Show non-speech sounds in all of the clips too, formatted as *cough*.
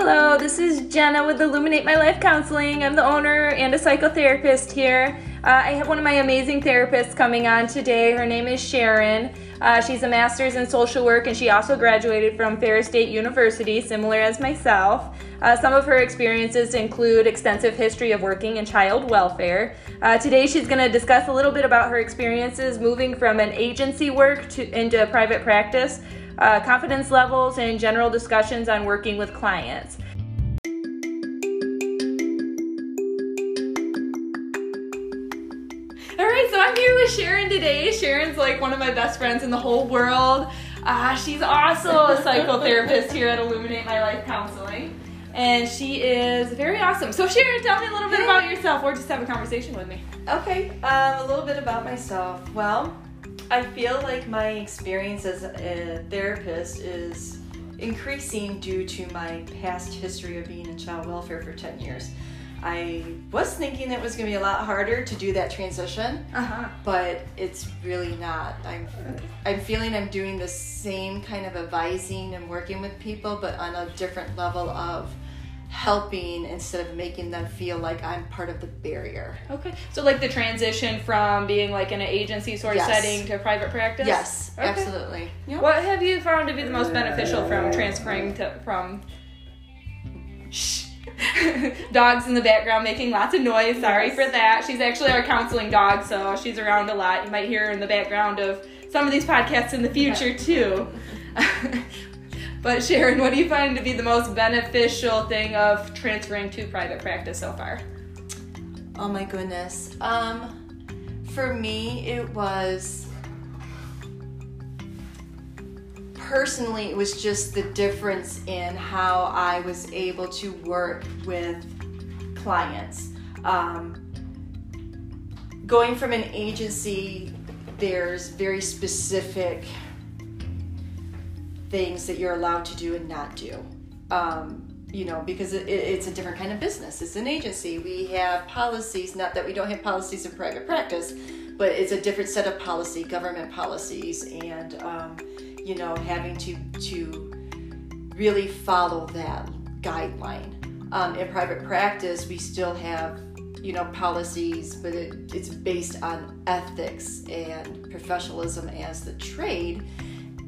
Hello, this is Jenna with Illuminate My Life Counseling. I'm the owner and a psychotherapist here. Uh, I have one of my amazing therapists coming on today. Her name is Sharon. Uh, she's a master's in social work and she also graduated from Ferris State University, similar as myself. Uh, some of her experiences include extensive history of working in child welfare. Uh, today, she's going to discuss a little bit about her experiences moving from an agency work to into private practice uh, confidence levels, and general discussions on working with clients. All right, so I'm here with Sharon today. Sharon's like one of my best friends in the whole world. Uh, she's also a psychotherapist here at Illuminate My Life Counseling. And she is very awesome. So, Sharon, tell me a little bit about yourself or just have a conversation with me. Okay, um, a little bit about myself. Well, I feel like my experience as a therapist is increasing due to my past history of being in child welfare for 10 years. I was thinking it was going to be a lot harder to do that transition, uh-huh. but it's really not. I'm I'm feeling I'm doing the same kind of advising and working with people, but on a different level of helping instead of making them feel like I'm part of the barrier. Okay. So like the transition from being like in an agency sort of yes. setting to private practice? Yes, okay. absolutely. Yep. What have you found to be the most uh, beneficial from transferring to from Shh. *laughs* dogs in the background making lots of noise. Sorry yes. for that. She's actually our counseling dog, so she's around a lot. You might hear her in the background of some of these podcasts in the future too. *laughs* But Sharon, what do you find to be the most beneficial thing of transferring to private practice so far? Oh my goodness. Um, for me, it was personally, it was just the difference in how I was able to work with clients. Um, going from an agency, there's very specific things that you're allowed to do and not do. Um, you know, because it, it's a different kind of business. It's an agency. We have policies, not that we don't have policies in private practice, but it's a different set of policy, government policies, and um, you know, having to to really follow that guideline. Um, in private practice, we still have you know policies, but it, it's based on ethics and professionalism as the trade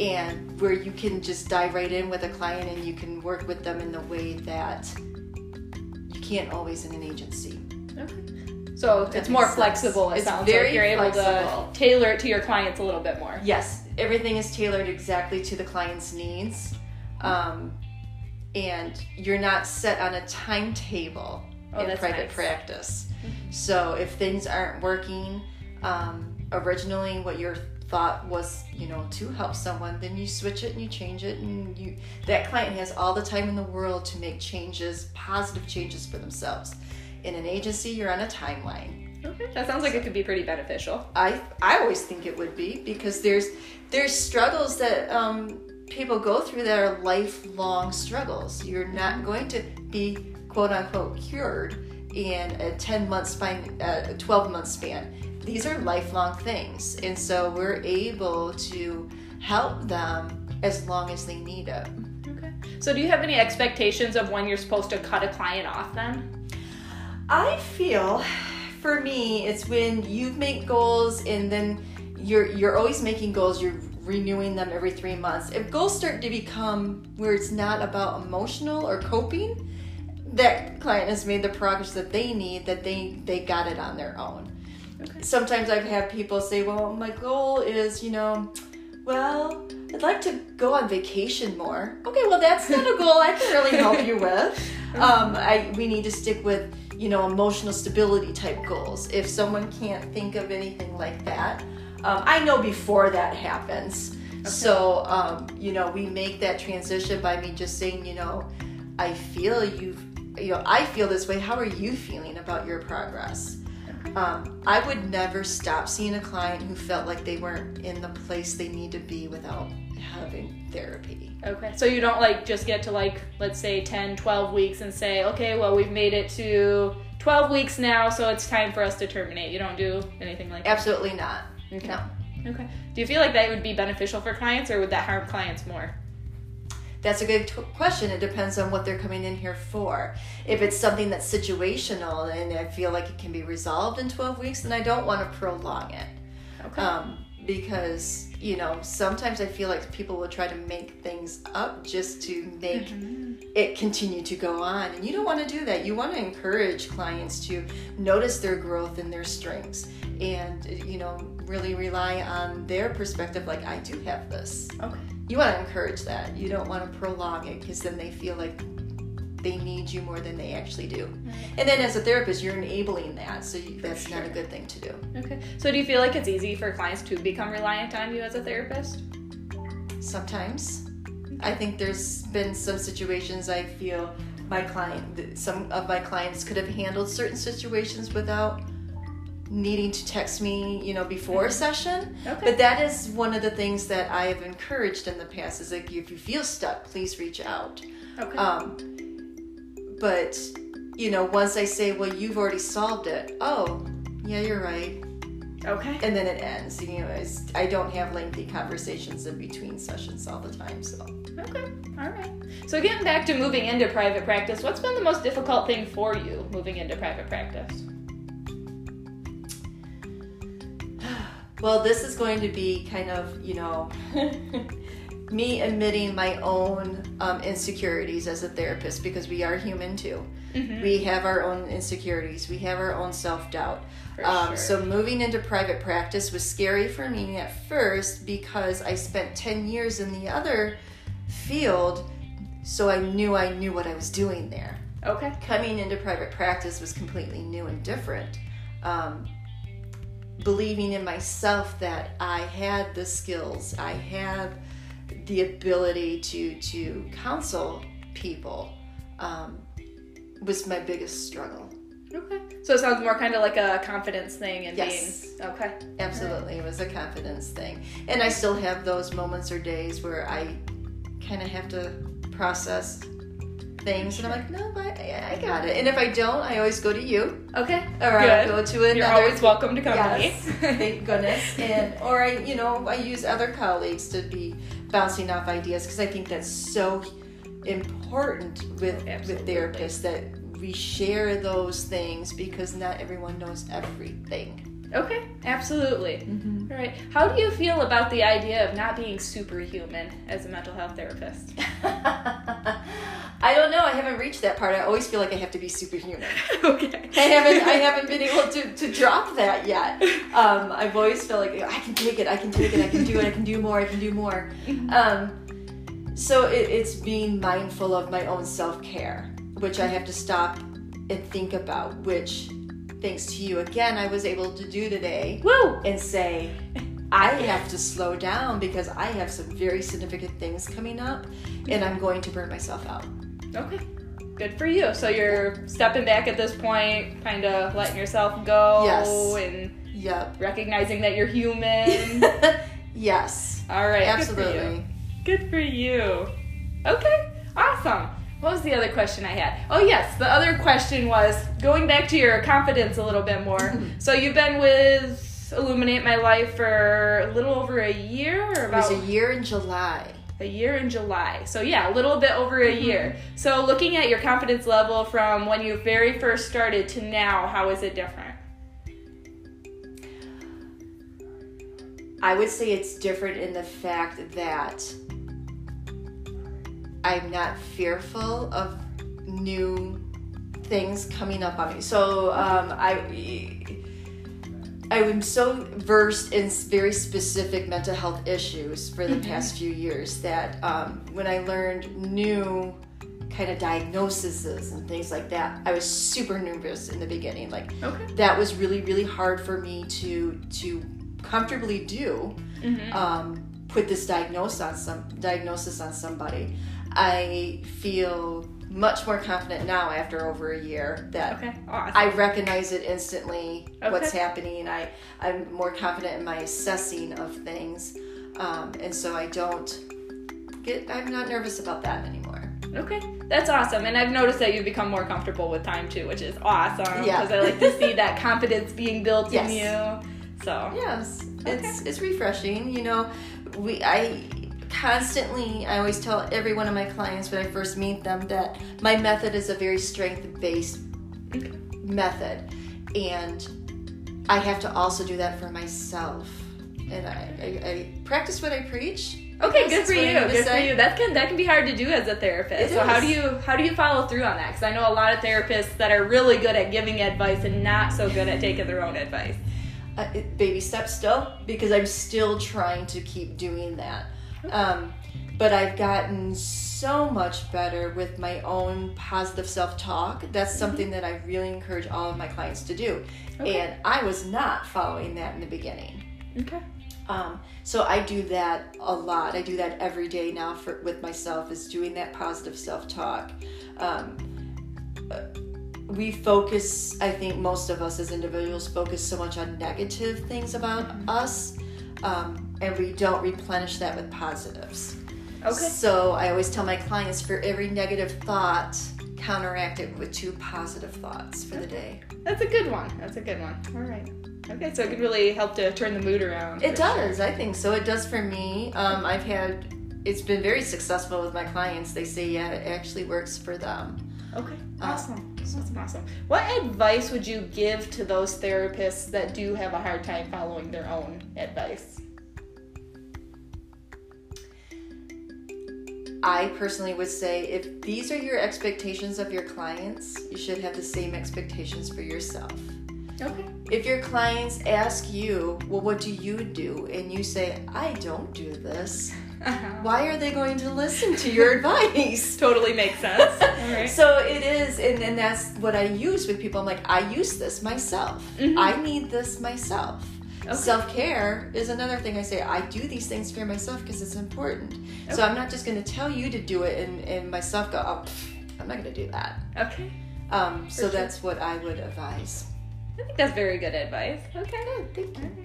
and where you can just dive right in with a client and you can work with them in the way that you can't always in an agency. Okay. So that it's more sense. flexible. It it's sounds very like you're flexible. able to tailor it to your clients a little bit more. Yes, everything is tailored exactly to the client's needs, um, and you're not set on a timetable oh, in private nice. practice. Mm-hmm. So if things aren't working um, originally, what you're thought was you know to help someone then you switch it and you change it and you that client has all the time in the world to make changes positive changes for themselves. In an agency you're on a timeline. Okay that sounds like it could be pretty beneficial. I i always think it would be because there's there's struggles that um, people go through that are lifelong struggles. You're not going to be quote unquote cured in a 10 month span uh, a 12 month span these are lifelong things. And so we're able to help them as long as they need it. Okay. So, do you have any expectations of when you're supposed to cut a client off then? I feel for me, it's when you make goals and then you're you're always making goals, you're renewing them every three months. If goals start to become where it's not about emotional or coping, that client has made the progress that they need, that they they got it on their own. Okay. Sometimes I've had people say, well, my goal is, you know, well, I'd like to go on vacation more. Okay, well, that's not a goal I can really help you *laughs* with. Um, I, we need to stick with, you know, emotional stability type goals. If someone can't think of anything like that, um, I know before that happens. Okay. So, um, you know, we make that transition by me just saying, you know, I feel you've, you know, I feel this way. How are you feeling about your progress? Um, I would never stop seeing a client who felt like they weren't in the place they need to be without having therapy. Okay. So you don't like just get to like, let's say 10, 12 weeks and say, okay, well, we've made it to 12 weeks now, so it's time for us to terminate. You don't do anything like that? Absolutely not. Okay. No. Okay. Do you feel like that would be beneficial for clients or would that harm clients more? That's a good t- question. It depends on what they're coming in here for. If it's something that's situational and I feel like it can be resolved in 12 weeks, then I don't want to prolong it. Okay. Um, because, you know, sometimes I feel like people will try to make things up just to make Mm-hmm. it continue to go on. And you don't want to do that. You want to encourage clients to notice their growth and their strengths and, you know, really rely on their perspective like, I do have this okay. You want to encourage that. You don't want to prolong it because then they feel like they need you more than they actually do. And then as a therapist, you're enabling that, so you, that's not a good thing to do. Okay. So do you feel like it's easy for clients to become reliant on you as a therapist? Sometimes, I think there's been some situations I feel my client, some of my clients could have handled certain situations without needing to text me, you know, before a session. Okay. But that is one of the things that I have encouraged in the past is like if you feel stuck, please reach out. Okay. Um, but you know, once I say, "Well, you've already solved it," oh, yeah, you're right, okay. and then it ends. You know, I don't have lengthy conversations in between sessions all the time. So, Okay. All right. So getting back to moving into private practice, what's been the most difficult thing for you moving into private practice? Well, this is going to be kind of, you know, *laughs* me admitting my own um, insecurities as a therapist because we are human too. Mhm. We have our own insecurities. We have our own self doubt. Um, sure. So moving into private practice was scary for me at first because I spent 10 years in the other field, so I knew I knew what I was doing there. Okay. Coming into private practice was completely new and different. Um, believing in myself that I had the skills, I had the ability to to counsel people um, was my biggest struggle. Okay. So it sounds more kind of like a confidence thing and Yes. being okay. Absolutely, it was a confidence thing. And I still have those moments or days where I kind of have to process things, and I'm like, no, but I, I got it. And if I don't, I always go to you, Okay. or I go to another. You're always welcome to come Yes, to me. thank goodness. And or I, you know, I use other colleagues to be bouncing off ideas because I think that's so important with with therapists that we share those things because not everyone knows everything. Okay, absolutely. Mm-hmm. All right. How do you feel about the idea of not being superhuman as a mental health therapist? *laughs* I don't know. I haven't reached that part. I always feel like I have to be superhuman. *laughs* okay. I haven't. I haven't been able to, to drop that yet. Um, I've always felt like I can take it. I can take it. I can do it. I can do more. I can do more. Um, so it, it's being mindful of my own self care, which I have to stop and think about. Which, thanks to you again, I was able to do today Woo! and say, I have to slow down because I have some very significant things coming up, and I'm going to burn myself out. Okay. Good for you. So you're stepping back at this point, kind of letting yourself go Yes. and Yep. recognizing that you're human. *laughs* yes. All right. Absolutely. Good for you. Good for you. Okay. Awesome. What was the other question I had? Oh, yes. The other question was going back to your confidence a little bit more. Mm-hmm. so you've been with Illuminate My Life for a little over a year or It was about a year in July. A year in July. So yeah, a little bit over Mm-hmm. a year. So looking at your confidence level from when you very first started to now, how is it different? I would say it's different in the fact that I'm not fearful of new things coming up on me. So um, I. I'm so versed in very specific mental health issues for the past few years that um, when I learned new kind of diagnoses and things like that, I was super nervous in the beginning. Like Okay. that was really really hard for me to to comfortably do Mm-hmm. um, put this diagnosis on some diagnosis on somebody i feel much more confident now after over a year that Okay. Awesome. i recognize it instantly what's happening i i'm more confident in my assessing of things um, and so i don't get i'm not nervous about that anymore Okay, that's awesome. And I've noticed that you've become more comfortable with time too, which is awesome. Yeah. Because I like to see that confidence being built *laughs* Yes. in you. So, Yes, okay. it's it's refreshing. You know, we I constantly, I always tell every one of my clients when I first meet them that my method is a very strength based method. And I have to also do that for myself. And I, I, I practice what I preach. Okay, good for you. Good for you. That can that can be hard to do as a therapist. It so how do you how do you follow through on that? Because I know a lot of therapists that are really good at giving advice and not so good at taking their own advice. Uh, baby steps still because I'm still trying to keep doing that. Um, but I've gotten so much better with my own positive self talk. That's something that I really encourage all of my clients to do. Okay. And I was not following that in the beginning. Okay. Um, so I do that a lot. I do that every day now for with myself is doing that positive self talk. Um, we focus, I think most of us as individuals focus so much on negative things about us, um, and we don't replenish that with positives. Okay. So I always tell my clients for every negative thought, counteract it with two positive thoughts for the day. That's a good one. That's a good one. All right. Okay, so it could really help to turn the mood around. It for sure. does. I think so. It does for me. Um, I've had. It's been very successful with my clients. They say, yeah, it actually works for them. Okay. Uh, Awesome. Awesome. Awesome. What advice would you give to those therapists that do have a hard time following their own advice? I personally would say if these are your expectations of your clients, you should have the same expectations for yourself. Okay. If your clients ask you, well, what do you do? And you say, I don't do this, Uh-huh. *laughs* why are they going to listen to your advice? *laughs* Totally makes sense. *laughs* Right. So it is, and, and that's what I use with people. I'm like, I use this myself. Mhm. I need this myself. Okay. Self care is another thing I say. I do these things for myself because it's important. So I'm not just going to tell you to do it and, and myself go, oh, pff, I'm not going to do that. Okay. Um, so sure. that's what I would advise. I think that's very good advice. Okay. Good. Thank you.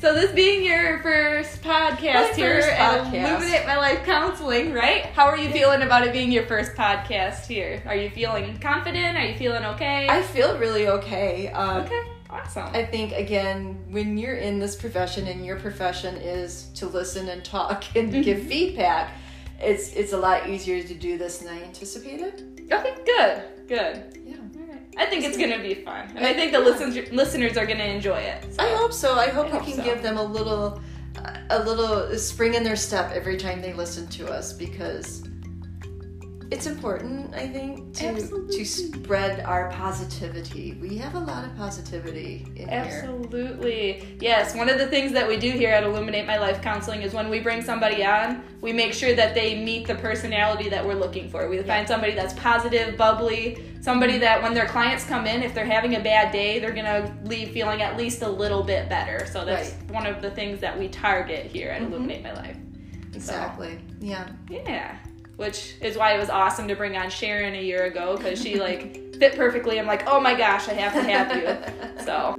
So this being your first podcast here first at podcast. Illuminate My Life Counseling, right? How are you feeling about it being your first podcast here? Are you feeling confident? Are you feeling okay? I feel really okay. Um, okay. Awesome. I think again, when you're in this profession and your profession is to listen and talk *laughs* and Mm-hmm. give feedback, it's it's a lot easier to do this than I anticipated. okay. Good. Good. Yeah. I think it's gonna be fun, and I think the listeners listeners are gonna enjoy it. so. I hope so. I hope I we hope can so. give them a little a little spring in their step every time they listen to us because it's important, I think, to Absolutely. to spread our positivity. We have a lot of positivity in here. Absolutely. Yes, one of the things that we do here at Illuminate My Life Counseling is when we bring somebody on, we make sure that they meet the personality that we're looking for. We find somebody that's positive, bubbly, somebody that when their clients come in, if they're having a bad day, they're going to leave feeling at least a little bit better. So that's Right. one of the things that we target here at Mhm. Illuminate My Life. Exactly. Yeah. Yeah. Which is why it was awesome to bring on Sharon a year ago because she like *laughs* fit perfectly. I'm like, oh my gosh, I have to have you. So.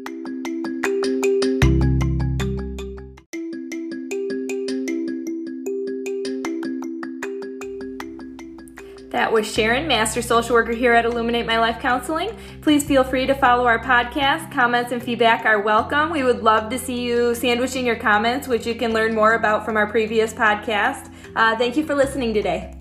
That was Sharon, Master Social Worker here at Illuminate My Life Counseling. Please feel free to follow our podcast. Comments and feedback are welcome. We would love to see you sandwiching your comments, which you can learn more about from our previous podcast. Uh, thank you for listening today.